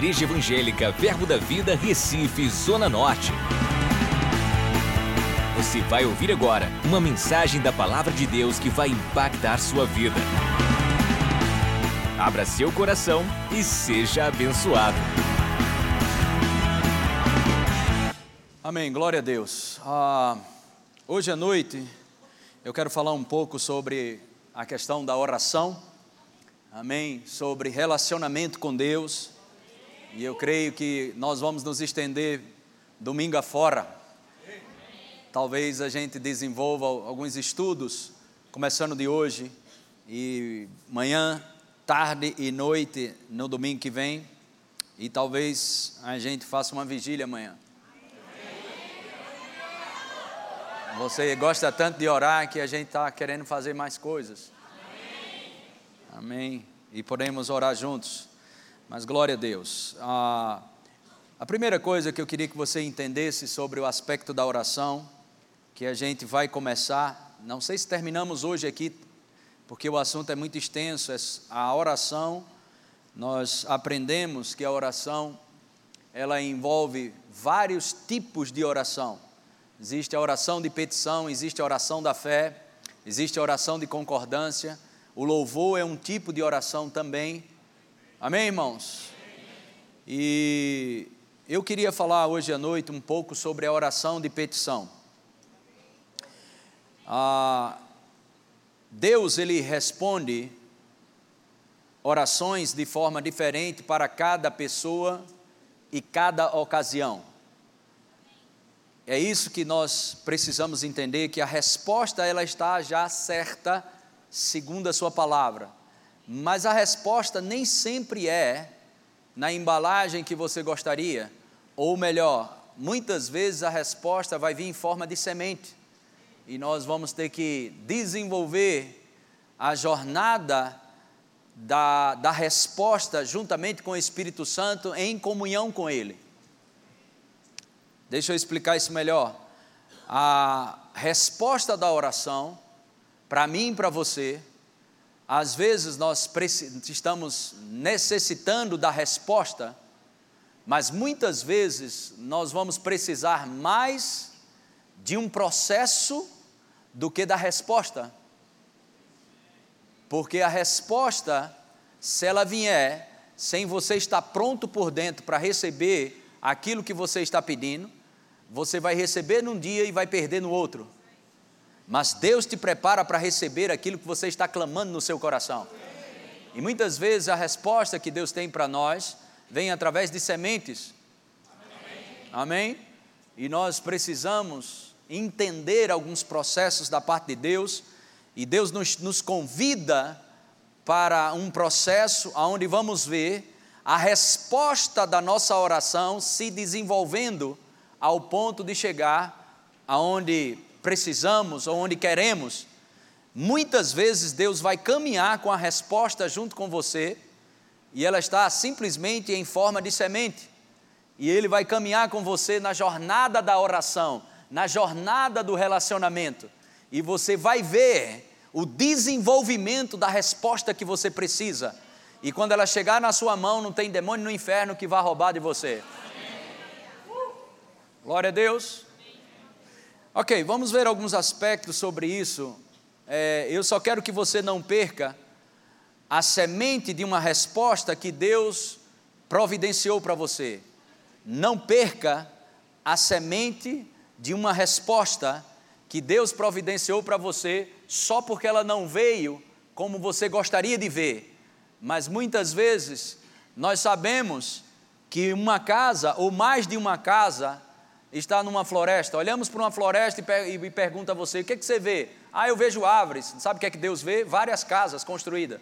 Igreja Evangélica Verbo da Vida, Recife, Zona Norte. Você vai ouvir agora uma mensagem da Palavra de Deus que vai impactar sua vida. Abra seu coração e seja abençoado. Amém, glória a Deus. Ah, hoje à noite eu quero falar um pouco sobre a questão da oração, amém, sobre relacionamento com Deus, e eu creio que nós vamos nos estender domingo afora. Talvez a gente desenvolva alguns estudos, começando de hoje, e manhã, tarde e noite no domingo que vem, e talvez a gente faça uma vigília amanhã. Você gosta tanto de orar que a gente está querendo fazer mais coisas. Amém. Amém. E podemos orar juntos. Mas glória a Deus. Ah, a primeira coisa que eu queria que você entendesse sobre o aspecto da oração, que a gente vai começar, não sei se terminamos hoje aqui, porque o assunto é muito extenso, é a oração, nós aprendemos que a oração, ela envolve vários tipos de oração Existe a oração de petição, existe a oração da fé, existe a oração de concordância. O louvor é um tipo de oração também. Amém, irmãos? E eu queria falar hoje à noite um pouco sobre a oração de petição. Ah, Deus ele responde orações de forma diferente para cada pessoa e cada ocasião. É isso que nós precisamos entender que a resposta ela está já certa segundo a sua palavra. Mas a resposta nem sempre é na embalagem que você gostaria, ou melhor, muitas vezes a resposta vai vir em forma de semente. E nós vamos ter que desenvolver a jornada da, da resposta juntamente com o Espírito Santo em comunhão com Ele. Deixa eu explicar isso melhor. A resposta da oração, para mim e para você, às vezes nós estamos necessitando da resposta, mas muitas vezes nós vamos precisar mais de um processo do que da resposta. Porque a resposta, se ela vier sem você estar pronto por dentro para receber aquilo que você está pedindo, você vai receber num dia e vai perder no outro. Mas Deus te prepara para receber aquilo que você está clamando no seu coração. E muitas vezes a resposta que Deus tem para nós vem através de sementes. Amém? E nós precisamos entender alguns processos da parte de Deus, e Deus nos, nos convida para um processo onde vamos ver a resposta da nossa oração se desenvolvendo ao ponto de chegar aonde precisamos ou onde queremos, muitas vezes Deus vai caminhar com a resposta junto com você e ela está simplesmente em forma de semente. E Ele vai caminhar com você na jornada da oração, na jornada do relacionamento, e você vai ver o desenvolvimento da resposta que você precisa. E quando ela chegar na sua mão, não tem demônio no inferno que vá roubar de você. Glória a Deus. Ok, vamos ver alguns aspectos sobre isso. É, eu só quero que você não perca a semente de uma resposta que Deus providenciou para você. Não perca a semente de uma resposta que Deus providenciou para você só porque ela não veio como você gostaria de ver. Mas muitas vezes nós sabemos que uma casa ou mais de uma casa está numa floresta, olhamos para uma floresta e, e pergunta a você: o que, é que você vê? Ah, eu vejo árvores. Sabe o que é que Deus vê? Várias casas construídas.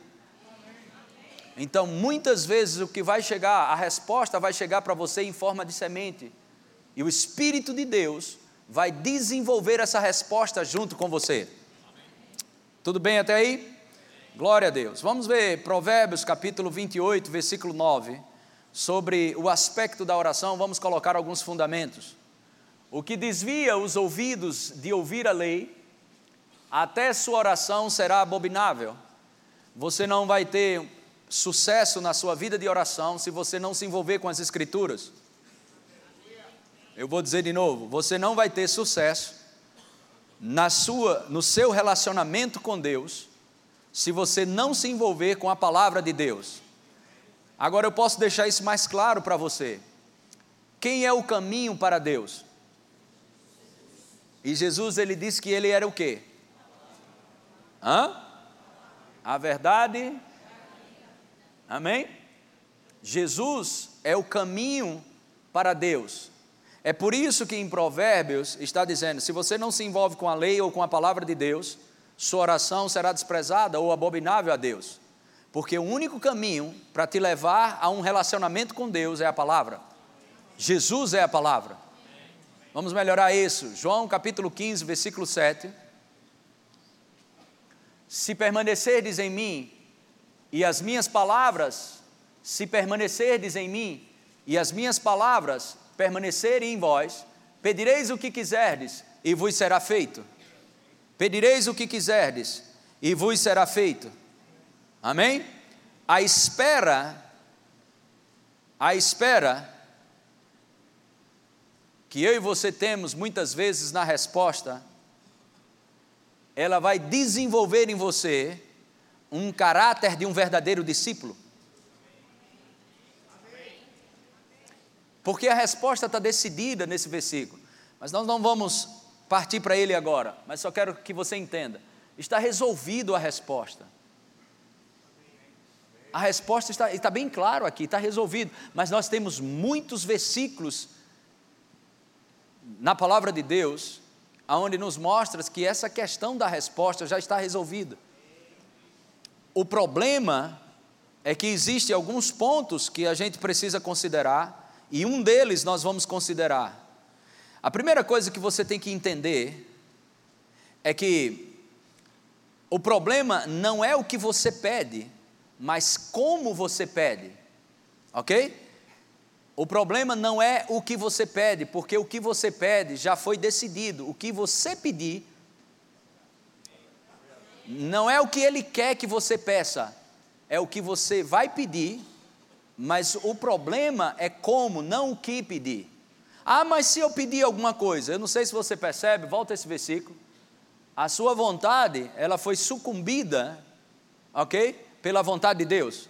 Então, muitas vezes o que vai chegar, a resposta vai chegar para você em forma de semente. E o Espírito de Deus vai desenvolver essa resposta junto com você. Tudo bem até aí? Glória a Deus. Vamos ver Provérbios capítulo 28, versículo 9, sobre o aspecto da oração. Vamos colocar alguns fundamentos. O que desvia os ouvidos de ouvir a lei, até sua oração será abominável. Você não vai ter sucesso na sua vida de oração se você não se envolver com as Escrituras. Eu vou dizer de novo: você não vai ter sucesso na sua, no seu relacionamento com Deus se você não se envolver com a palavra de Deus. Agora eu posso deixar isso mais claro para você. Quem é o caminho para Deus? E Jesus ele disse que ele era o quê? Hã? A verdade. Amém? Jesus é o caminho para Deus. É por isso que em Provérbios está dizendo: se você não se envolve com a lei ou com a palavra de Deus, sua oração será desprezada ou abominável a Deus. Porque o único caminho para te levar a um relacionamento com Deus é a palavra. Jesus é a palavra. Vamos melhorar isso. João capítulo 15, versículo 7. Se permanecerdes em mim e as minhas palavras, se permanecerdes em mim e as minhas palavras permanecerem em vós, pedireis o que quiserdes e vos será feito. Pedireis o que quiserdes e vos será feito. Amém? A espera, a espera que eu e você temos muitas vezes na resposta, ela vai desenvolver em você um caráter de um verdadeiro discípulo. Porque a resposta está decidida nesse versículo. Mas nós não vamos partir para ele agora, mas só quero que você entenda. Está resolvido a resposta. A resposta está, está bem claro aqui, está resolvido. Mas nós temos muitos versículos na palavra de Deus, aonde nos mostra que essa questão da resposta já está resolvida. O problema é que existem alguns pontos que a gente precisa considerar e um deles nós vamos considerar. A primeira coisa que você tem que entender é que o problema não é o que você pede, mas como você pede, ok? O problema não é o que você pede, porque o que você pede já foi decidido. O que você pedir não é o que ele quer que você peça, é o que você vai pedir mas o problema é como, não o que pedir. Ah, mas se eu pedir alguma coisa, eu não sei se você percebe, volta esse versículo. A sua vontade, ela foi sucumbida, ok? Pela vontade de Deus.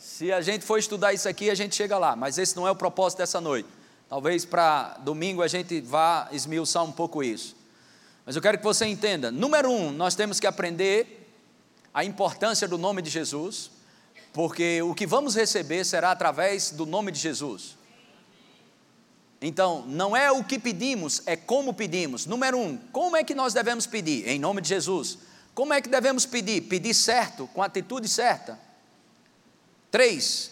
Se a gente for estudar isso aqui, a gente chega lá, mas esse não é o propósito dessa noite. Talvez para domingo a gente vá esmiuçar um pouco isso. Mas eu quero que você entenda: número um, nós temos que aprender a importância do nome de Jesus porque o que vamos receber será através do nome de Jesus. Então, não é o que pedimos, é como pedimos. Número um, como é que nós devemos pedir? Em nome de Jesus. Como é que devemos pedir? Pedir certo, com a atitude certa. Três,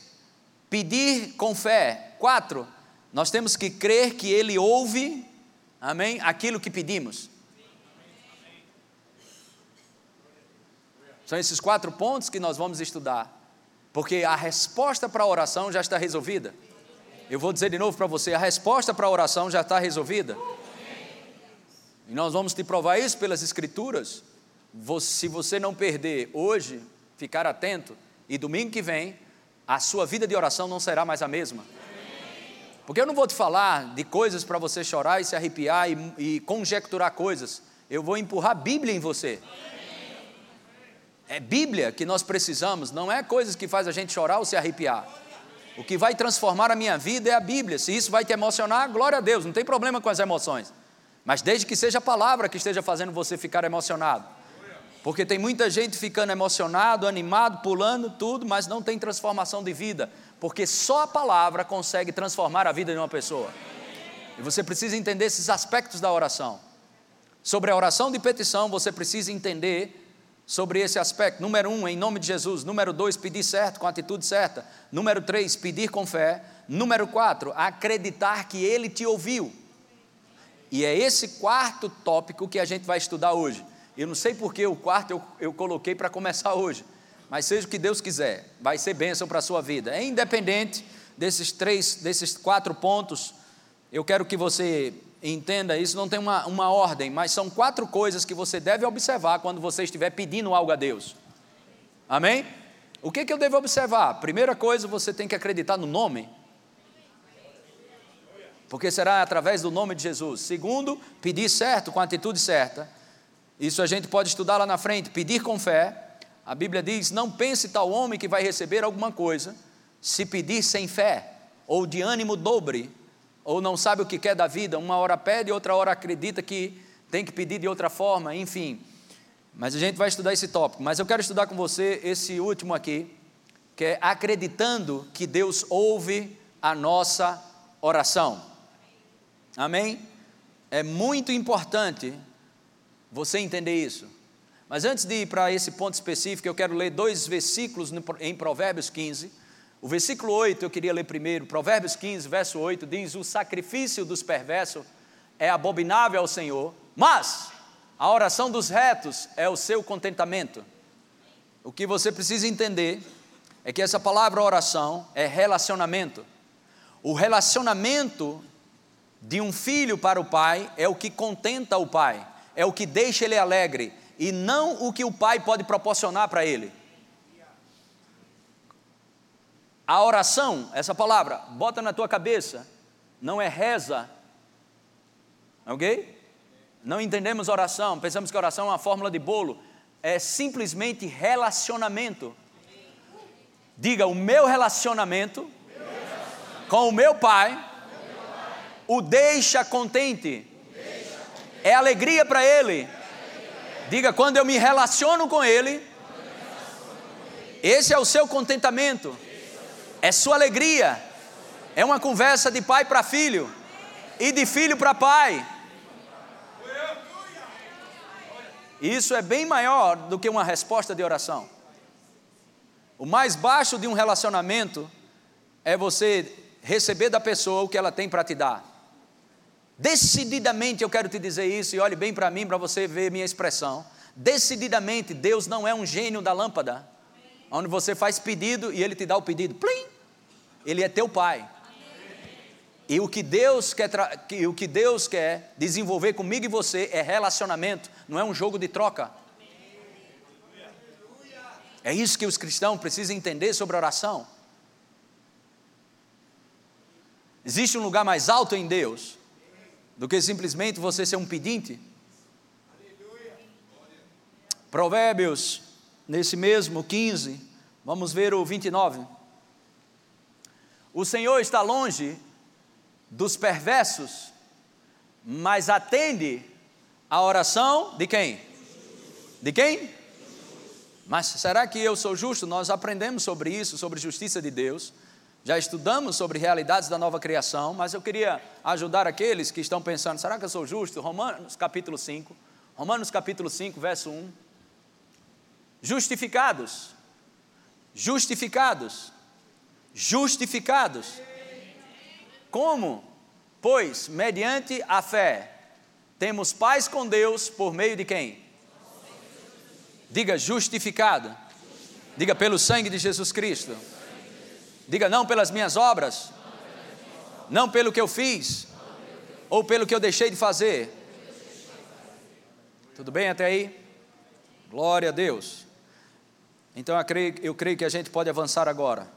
pedir com fé. Quatro, nós temos que crer que Ele ouve, amém, aquilo que pedimos. São esses quatro pontos que nós vamos estudar. Porque a resposta para a oração já está resolvida. Eu vou dizer de novo para você: a resposta para a oração já está resolvida. E nós vamos te provar isso pelas Escrituras. Se você não perder hoje, ficar atento, e domingo que vem, a sua vida de oração não será mais a mesma. Porque eu não vou te falar de coisas para você chorar e se arrepiar e, e conjecturar coisas. Eu vou empurrar Bíblia em você. É Bíblia que nós precisamos, não é coisas que faz a gente chorar ou se arrepiar. O que vai transformar a minha vida é a Bíblia. Se isso vai te emocionar, glória a Deus, não tem problema com as emoções. Mas desde que seja a palavra que esteja fazendo você ficar emocionado. Porque tem muita gente ficando emocionado, animado, pulando tudo, mas não tem transformação de vida. Porque só a palavra consegue transformar a vida de uma pessoa. E você precisa entender esses aspectos da oração. Sobre a oração de petição, você precisa entender sobre esse aspecto. Número um, em nome de Jesus. Número dois, pedir certo, com a atitude certa. Número três, pedir com fé. Número quatro, acreditar que Ele te ouviu. E é esse quarto tópico que a gente vai estudar hoje. Eu não sei porque o quarto eu, eu coloquei para começar hoje, mas seja o que Deus quiser, vai ser bênção para a sua vida. É independente desses três, desses quatro pontos, eu quero que você entenda, isso não tem uma, uma ordem, mas são quatro coisas que você deve observar quando você estiver pedindo algo a Deus. Amém? O que, que eu devo observar? Primeira coisa, você tem que acreditar no nome. Porque será através do nome de Jesus. Segundo, pedir certo, com a atitude certa. Isso a gente pode estudar lá na frente. Pedir com fé. A Bíblia diz: Não pense tal homem que vai receber alguma coisa, se pedir sem fé, ou de ânimo dobre, ou não sabe o que quer da vida. Uma hora pede, outra hora acredita que tem que pedir de outra forma, enfim. Mas a gente vai estudar esse tópico. Mas eu quero estudar com você esse último aqui, que é acreditando que Deus ouve a nossa oração. Amém? É muito importante você entender isso. Mas antes de ir para esse ponto específico, eu quero ler dois versículos em Provérbios 15. O versículo 8 eu queria ler primeiro. Provérbios 15, verso 8 diz: O sacrifício dos perversos é abominável ao Senhor, mas a oração dos retos é o seu contentamento. O que você precisa entender é que essa palavra oração é relacionamento. O relacionamento de um filho para o pai é o que contenta o pai, é o que deixa ele alegre, e não o que o pai pode proporcionar para ele. A oração, essa palavra, bota na tua cabeça, não é reza, ok? Não entendemos oração, pensamos que oração é uma fórmula de bolo, é simplesmente relacionamento. Diga, o meu relacionamento com o meu pai o deixa contente. É alegria para ele. Diga, quando eu me relaciono com ele, esse é o seu contentamento, é sua alegria. É uma conversa de pai para filho e de filho para pai. Isso é bem maior do que uma resposta de oração. O mais baixo de um relacionamento é você receber da pessoa o que ela tem para te dar. Decididamente eu quero te dizer isso, e olhe bem para mim para você ver minha expressão. Decididamente, Deus não é um gênio da lâmpada, onde você faz pedido e ele te dá o pedido. Plim! Ele é teu pai. E o que Deus quer, o que Deus quer desenvolver comigo e você é relacionamento, não é um jogo de troca. É isso que os cristãos precisam entender sobre oração. Existe um lugar mais alto em Deus do que simplesmente você ser um pedinte. Provérbios, nesse mesmo 15, vamos ver o 29. O Senhor está longe dos perversos, mas atende a oração de quem? De quem? Mas será que eu sou justo? Nós aprendemos sobre isso, sobre justiça de Deus. Já estudamos sobre realidades da nova criação, mas eu queria ajudar aqueles que estão pensando: será que eu sou justo? Romanos capítulo 5, Romanos capítulo 5, verso 1. Justificados, justificados, justificados como? Pois, mediante a fé, temos paz com Deus por meio de quem? Diga justificado. Diga pelo sangue de Jesus Cristo. Diga não pelas minhas obras. Não pelo que eu fiz. Ou pelo que eu deixei de fazer. Tudo bem até aí? Glória a Deus. Então eu creio, eu creio que a gente pode avançar agora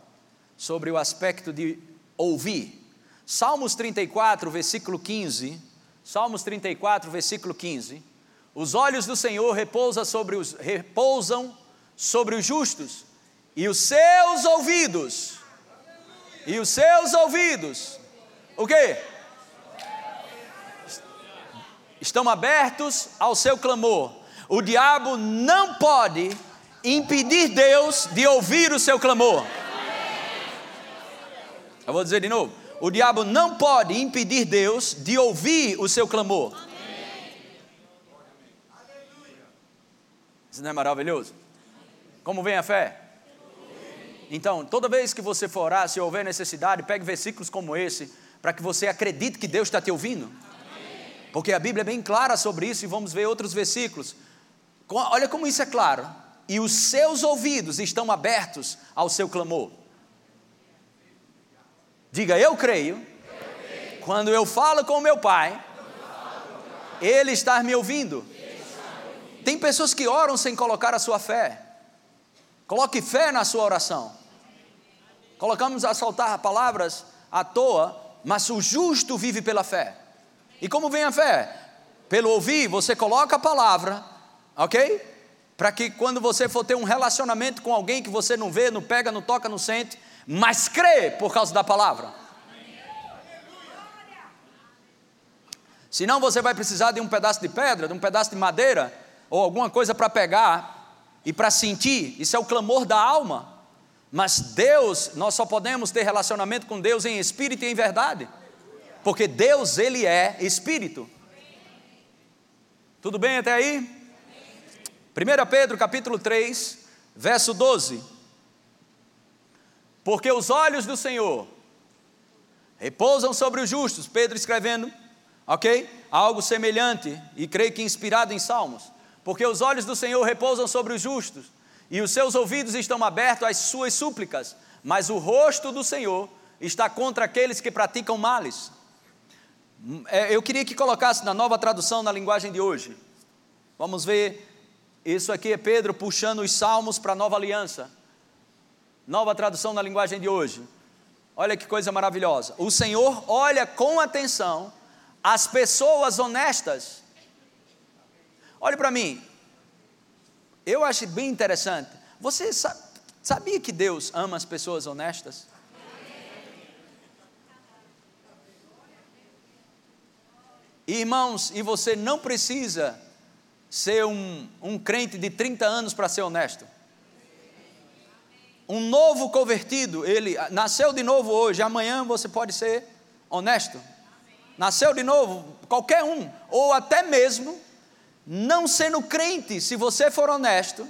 sobre o aspecto de ouvir. Salmos 34, versículo 15. Salmos 34, versículo 15. Os olhos do Senhor repousam sobre os, repousam sobre os justos, e os seus ouvidos, e os seus ouvidos, o que? Estão abertos ao seu clamor. O diabo não pode impedir Deus de ouvir o seu clamor. Eu vou dizer de novo o diabo não pode impedir Deus de ouvir o seu clamor. Isso não é maravilhoso? Como vem a fé? Então, toda vez que você for orar, se houver necessidade, pegue versículos como esse, para que você acredite que Deus está te ouvindo. Porque a Bíblia é bem clara sobre isso e vamos ver outros versículos. Olha como isso é claro. E os seus ouvidos estão abertos ao seu clamor. Diga, eu creio. Quando eu falo com meu pai, ele está me ouvindo. Tem pessoas que oram sem colocar a sua fé. Coloque fé na sua oração. Colocamos a soltar palavras à toa, mas o justo vive pela fé. E como vem a fé? Pelo ouvir, você coloca a palavra, ok? Para que quando você for ter um relacionamento com alguém que você não vê, não pega, não toca, não sente, mas crê por causa da palavra. Senão você vai precisar de um pedaço de pedra, de um pedaço de madeira, ou alguma coisa para pegar e para sentir. Isso é o clamor da alma. Mas Deus, nós só podemos ter relacionamento com Deus em espírito e em verdade. Porque Deus, Ele é espírito. Tudo bem até aí? 1 Pedro capítulo 3, verso 12. Porque os olhos do Senhor repousam sobre os justos, Pedro escrevendo, ok? Algo semelhante, e creio que inspirado em Salmos. Porque os olhos do Senhor repousam sobre os justos, e os seus ouvidos estão abertos às suas súplicas, mas o rosto do Senhor está contra aqueles que praticam males. É, eu queria que colocasse na nova tradução na linguagem de hoje. Vamos ver, isso aqui é Pedro puxando os salmos para a nova aliança. Nova tradução na linguagem de hoje. Olha que coisa maravilhosa. O Senhor olha com atenção as pessoas honestas. Olhe para mim. Eu acho bem interessante. Você sabia que Deus ama as pessoas honestas? Irmãos, e você não precisa ser um, um crente de 30 anos para ser honesto. Um novo convertido, ele nasceu de novo hoje, amanhã você pode ser honesto nasceu de novo, qualquer um, ou até mesmo não sendo crente, se você for honesto,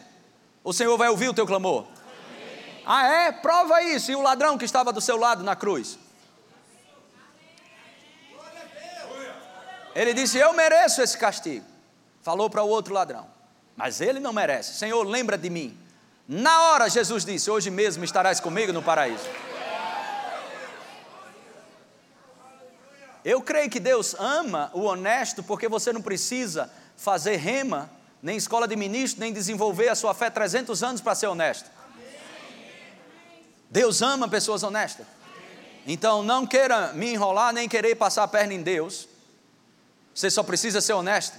o Senhor vai ouvir o teu clamor. Ah, é? Prova isso. E o ladrão que estava do seu lado na cruz? Ele disse: Eu mereço esse castigo. Falou para o outro ladrão, mas ele não merece. Senhor, lembra de mim. Na hora, Jesus disse: Hoje mesmo estarás comigo no paraíso. Eu creio que Deus ama o honesto porque você não precisa fazer rema, nem escola de ministro, nem desenvolver a sua fé 300 anos para ser honesto. Deus ama pessoas honestas. Então não queira me enrolar, nem querer passar a perna em Deus. Você só precisa ser honesto.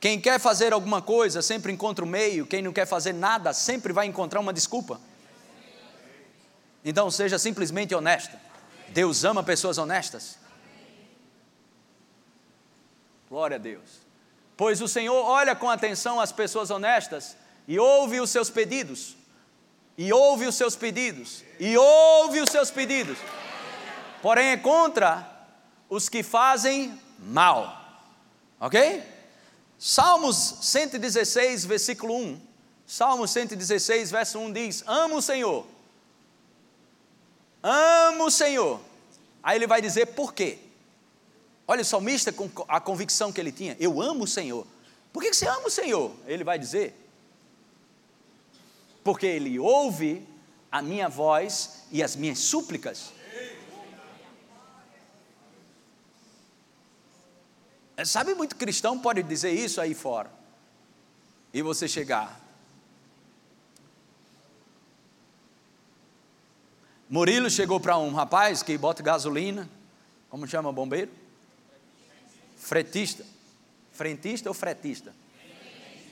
Quem quer fazer alguma coisa sempre encontra o meio, quem não quer fazer nada sempre vai encontrar uma desculpa. Então seja simplesmente honesto. Deus ama pessoas honestas. Glória a Deus. Pois o Senhor olha com atenção as pessoas honestas e ouve os seus pedidos. E ouve os seus pedidos. E ouve os seus pedidos. Porém é contra os que fazem mal. Ok? Salmos 116, versículo 1. Salmos 116, verso 1 diz: Amo o Senhor amo o Senhor. Aí ele vai dizer por quê. Olha o salmista com a convicção que ele tinha: eu amo o Senhor. Por que você ama o Senhor? Ele vai dizer: porque ele ouve a minha voz e as minhas súplicas. Sabe, muito cristão pode dizer isso aí fora. E você chegar, Murilo chegou para um rapaz que bota gasolina, como chama bombeiro? Fretista. Frentista ou fretista?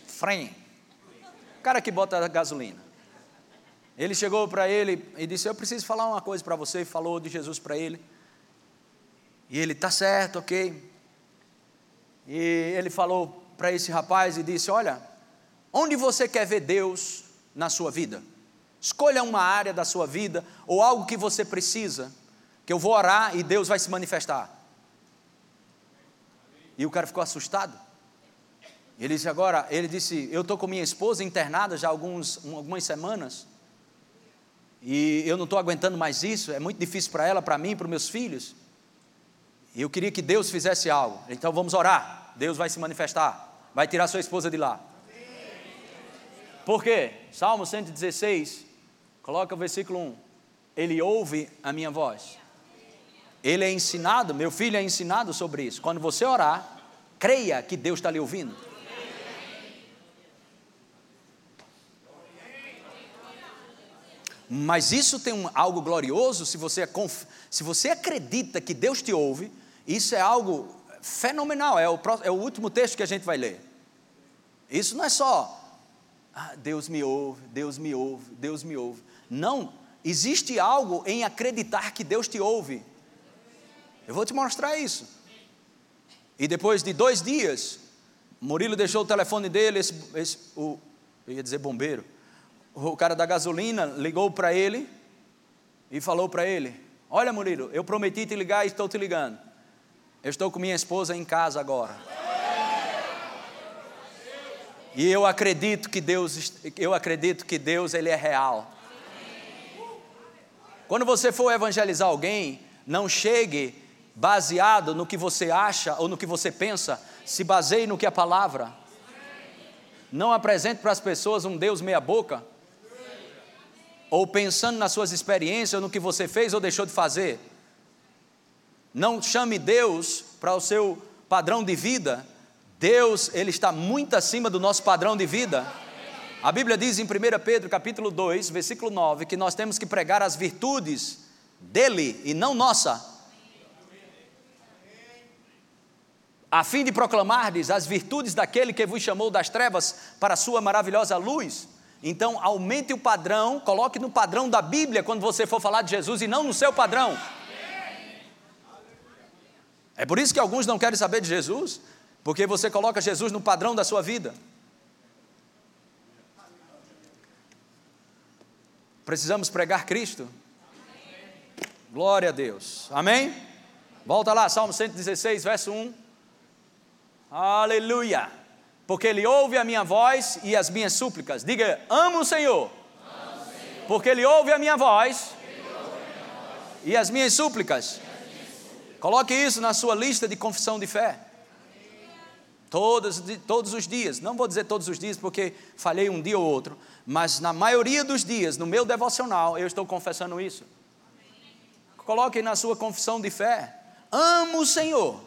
Frem. O cara que bota gasolina. Ele chegou para ele e disse: Eu preciso falar uma coisa para você. E falou de Jesus para ele. E ele, tá certo, ok. E ele falou para esse rapaz e disse: Olha, onde você quer ver Deus na sua vida? Escolha uma área da sua vida ou algo que você precisa, que eu vou orar e Deus vai se manifestar. E o cara ficou assustado. Ele disse agora, ele disse, eu estou com minha esposa internada já há alguns, algumas semanas. E eu não estou aguentando mais isso, é muito difícil para ela, para mim, para os meus filhos. E eu queria que Deus fizesse algo. Então vamos orar. Deus vai se manifestar. Vai tirar sua esposa de lá. Por quê? Salmo 116, Coloca o versículo 1. Ele ouve a minha voz. Ele é ensinado, meu filho é ensinado sobre isso. Quando você orar, creia que Deus está lhe ouvindo. Mas isso tem um, algo glorioso se você, se você acredita que Deus te ouve, isso é algo fenomenal. É o, é o último texto que a gente vai ler. Isso não é só ah, Deus me ouve, Deus me ouve, Deus me ouve. Não, existe algo em acreditar que Deus te ouve. Eu vou te mostrar isso. E depois de dois dias, Murilo deixou o telefone dele, esse, esse, o, eu ia dizer bombeiro, o cara da gasolina ligou para ele e falou para ele: Olha, Murilo, eu prometi te ligar e estou te ligando. Eu estou com minha esposa em casa agora. E eu acredito que Deus, eu acredito que Deus ele é real. Quando você for evangelizar alguém, não chegue baseado no que você acha ou no que você pensa, se baseie no que é a palavra. Não apresente para as pessoas um Deus meia boca, ou pensando nas suas experiências, ou no que você fez ou deixou de fazer. Não chame Deus para o seu padrão de vida. Deus, ele está muito acima do nosso padrão de vida. A Bíblia diz em 1 Pedro, capítulo 2, versículo 9, que nós temos que pregar as virtudes dele e não nossa. A fim de proclamardes as virtudes daquele que vos chamou das trevas para a sua maravilhosa luz. Então, aumente o padrão, coloque no padrão da Bíblia quando você for falar de Jesus e não no seu padrão. É por isso que alguns não querem saber de Jesus, porque você coloca Jesus no padrão da sua vida. Precisamos pregar Cristo. Glória a Deus. Amém? Volta lá, Salmo 116, verso 1. Aleluia. Porque Ele ouve a minha voz e as minhas súplicas. Diga, amo o Senhor. Amo o Senhor. Porque Ele ouve a minha voz, a minha voz. e as minhas súplicas. Coloque isso na sua lista de confissão de fé. Todos, todos os dias, não vou dizer todos os dias porque falhei um dia ou outro, mas na maioria dos dias, no meu devocional, eu estou confessando isso. Coloque na sua confissão de fé: amo o Senhor,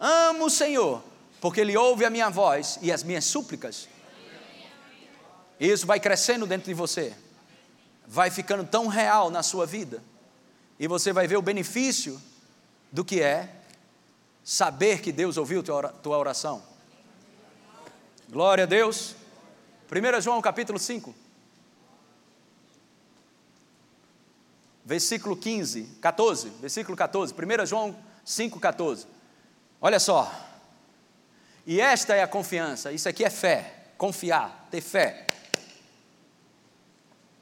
amo o Senhor, porque Ele ouve a minha voz e as minhas súplicas. E isso vai crescendo dentro de você, vai ficando tão real na sua vida, e você vai ver o benefício do que é saber que Deus ouviu tua oração. Glória a Deus. 1 João capítulo 5. Versículo 15, 14, versículo 14, 1 João 5, 14. Olha só. E esta é a confiança, isso aqui é fé, confiar, ter fé.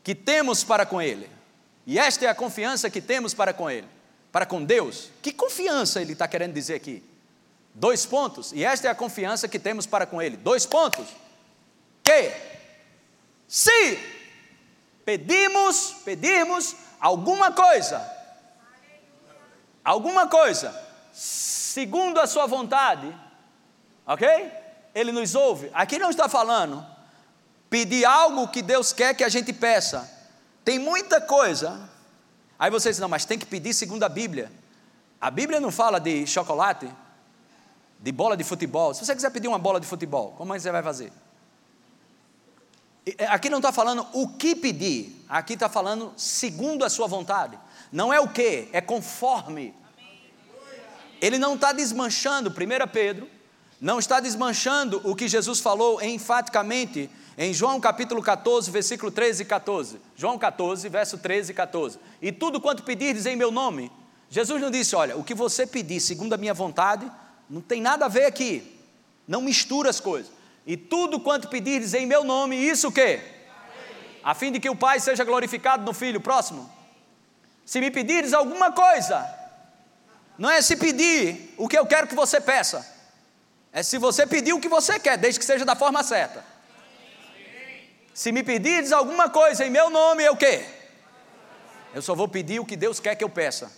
Que temos para com Ele. E esta é a confiança que temos para com Ele para com Deus? Que confiança ele está querendo dizer aqui? Dois pontos, e esta é a confiança que temos para com Ele. Dois pontos. Que se pedimos, pedirmos alguma coisa, alguma coisa, segundo a Sua vontade, ok? Ele nos ouve. Aqui não está falando pedir algo que Deus quer que a gente peça. Tem muita coisa Aí você diz, não, mas tem que pedir segundo a Bíblia. A Bíblia não fala de chocolate, de bola de futebol. Se você quiser pedir uma bola de futebol, como é que você vai fazer? É, aqui não está falando o que pedir, aqui está falando segundo a sua vontade. Não é o que, é conforme. Ele não está desmanchando, 1 Pedro, não está desmanchando o que Jesus falou enfaticamente em João capítulo 14, versículo 13 e 14. João 14, verso 13 e 14. E tudo quanto pedirdes em meu nome. Jesus não disse, olha, o que você pedir segundo a minha vontade, não tem nada a ver aqui. Não mistura as coisas. E tudo quanto pedirdes em meu nome, isso o quê? A fim de que o Pai seja glorificado no Filho. Próximo. Se me pedires alguma coisa, não é se pedir o que eu quero que você peça. É se você pedir o que você quer, desde que seja da forma certa. Se me pedires alguma coisa em meu nome, eu quê? Eu só vou pedir o que Deus quer que eu peça.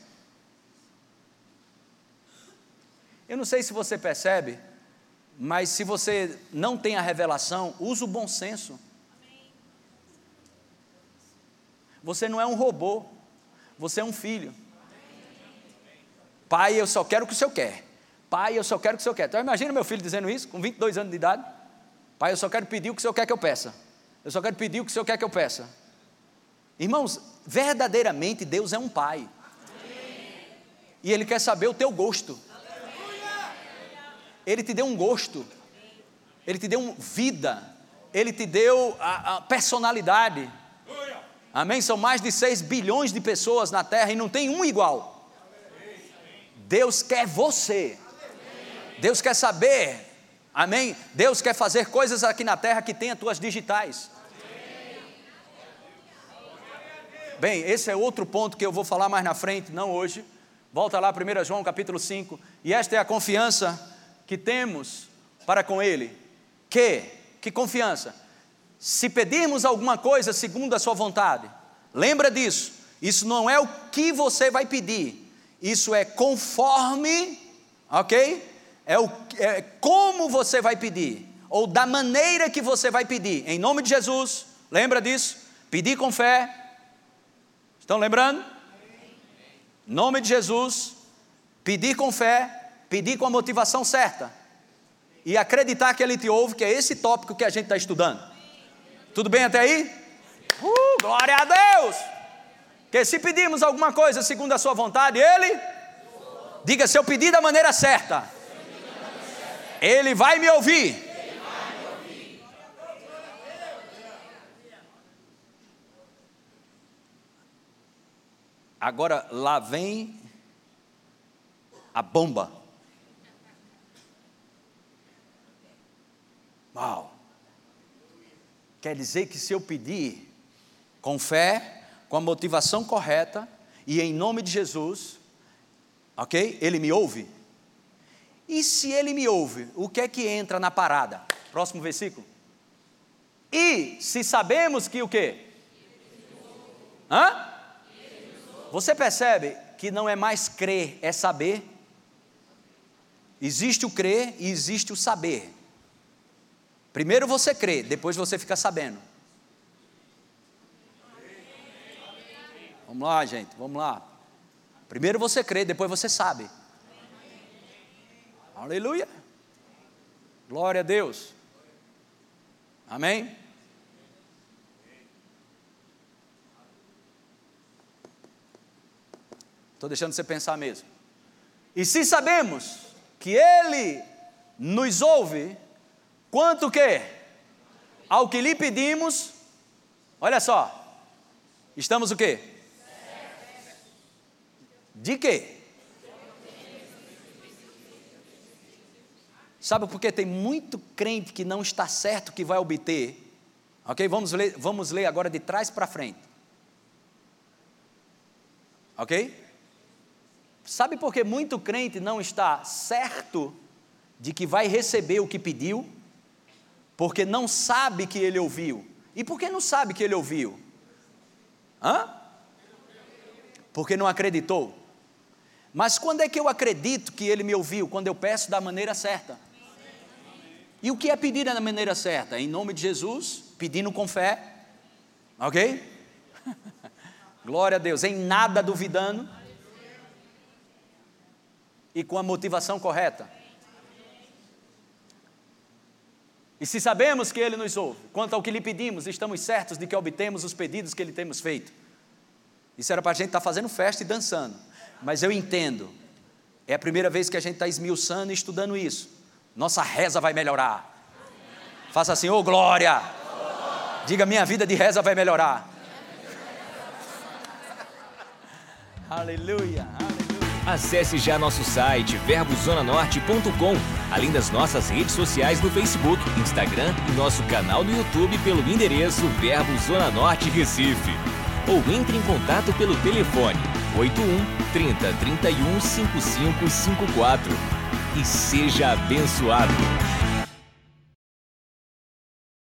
Eu não sei se você percebe, mas se você não tem a revelação, use o bom senso. Você não é um robô, você é um filho. Pai, eu só quero o que o senhor quer. Pai, eu só quero o que o senhor quer. Então imagina meu filho dizendo isso, com 22 anos de idade. Pai, eu só quero pedir o que o senhor quer que eu peça. Eu só quero pedir o que o Senhor quer que eu peça. Irmãos, verdadeiramente Deus é um pai. E Ele quer saber o teu gosto. Ele te deu um gosto. Ele te deu um vida. Ele te deu a, a personalidade. Amém? São mais de 6 bilhões de pessoas na terra e não tem um igual. Deus quer você. Deus quer saber. Amém? Deus quer fazer coisas aqui na terra que tenha tuas digitais. Bem, esse é outro ponto que eu vou falar mais na frente, não hoje. Volta lá, 1 João capítulo 5. E esta é a confiança que temos para com Ele. Que? Que confiança? Se pedirmos alguma coisa segundo a Sua vontade, lembra disso. Isso não é o que você vai pedir, isso é conforme, ok? É, o, é como você vai pedir, ou da maneira que você vai pedir, em nome de Jesus, lembra disso? Pedir com fé. Estão lembrando? Nome de Jesus, pedir com fé, pedir com a motivação certa e acreditar que Ele te ouve, que é esse tópico que a gente está estudando. Tudo bem até aí? Uh, glória a Deus! Que se pedirmos alguma coisa segundo a Sua vontade, Ele, diga se eu pedir da maneira certa, Ele vai me ouvir. Agora lá vem a bomba. Uau! Quer dizer que se eu pedir com fé, com a motivação correta e em nome de Jesus, ok? Ele me ouve. E se ele me ouve, o que é que entra na parada? Próximo versículo. E se sabemos que o quê? Hã? Você percebe que não é mais crer, é saber? Existe o crer e existe o saber. Primeiro você crê, depois você fica sabendo. Vamos lá, gente, vamos lá. Primeiro você crê, depois você sabe. Aleluia. Glória a Deus. Amém? Estou deixando você pensar mesmo. E se sabemos que Ele nos ouve, Quanto que? Ao que lhe pedimos, olha só, estamos o quê? De quê? Sabe por que tem muito crente que não está certo que vai obter? Ok? Vamos ler, vamos ler agora de trás para frente. Ok? Sabe por que muito crente não está certo de que vai receber o que pediu? porque não sabe que ele ouviu. E por que não sabe que ele ouviu? Hã? Porque não acreditou. Mas quando é que eu acredito que ele me ouviu? Quando eu peço da maneira certa. E o que é pedir da maneira certa? Em nome de Jesus, pedindo com fé. Ok? Glória a Deus, em nada duvidando. E com a motivação correta. E se sabemos que Ele nos ouve, quanto ao que lhe pedimos, estamos certos de que obtemos os pedidos que lhe temos feito. Isso era para a gente estar tá fazendo festa e dançando. Mas eu entendo, é a primeira vez que a gente está esmiuçando e estudando isso. Nossa reza vai melhorar. Faça assim, ô oh, glória! Diga, minha vida de reza vai melhorar. aleluia, aleluia. Acesse já nosso site verbozonanorte.com, além das nossas redes sociais no Facebook, Instagram e nosso canal no YouTube pelo endereço Verbo Zona Norte Recife. Ou entre em contato pelo telefone 81 30 31 5554 e seja abençoado.